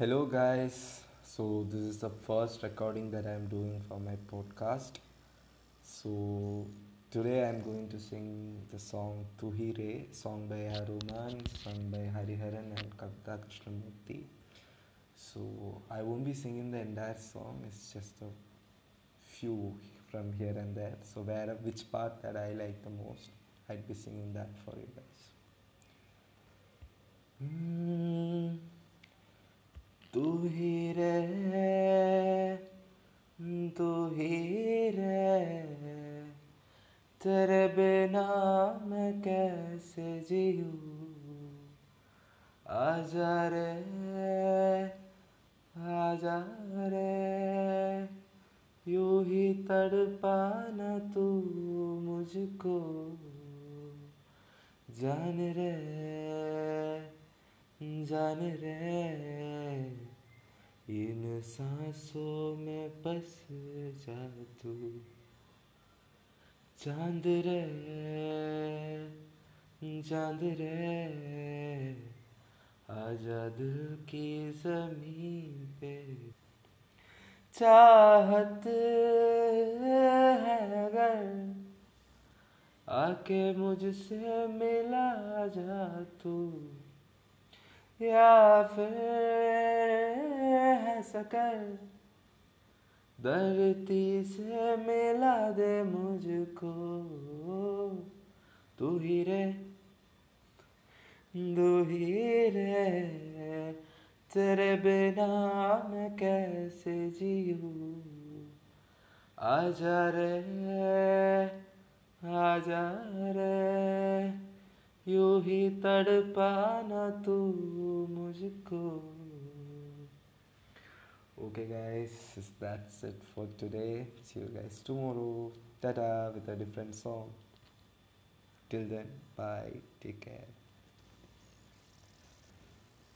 Hello, guys. So, this is the first recording that I'm doing for my podcast. So, today I'm going to sing the song Tu Hi Re, song by Haruman, sung by Hariharan and Kavita Krishnamurti. So, I won't be singing the entire song, it's just a few from here and there. So, where which part that I like the most, I'd be singing that for you guys. Hmm. ही। रे तेरे बिना मैं कैसे जीऊँ? आजा रे आजा रे। यूँ ही तड़पाना तू मुझको। जान रे जान रे। इन सांसों में बस जा तू चाँद रे चाँद रे आजा दिल की ज़मीन पे। चाहत है अगर आके मुझसे मिला जा तू, या फिर सकर धरती से मिला दे मुझको। तू ही रे, तू ही रे। तेरे बिना मैं कैसे जीऊँ? आजा रे आजा रे। यूँ ही तड़पाना तू मुझको। Okay, guys, that's it for today. See you guys tomorrow. Tata with a different song. Till then, bye. Take care.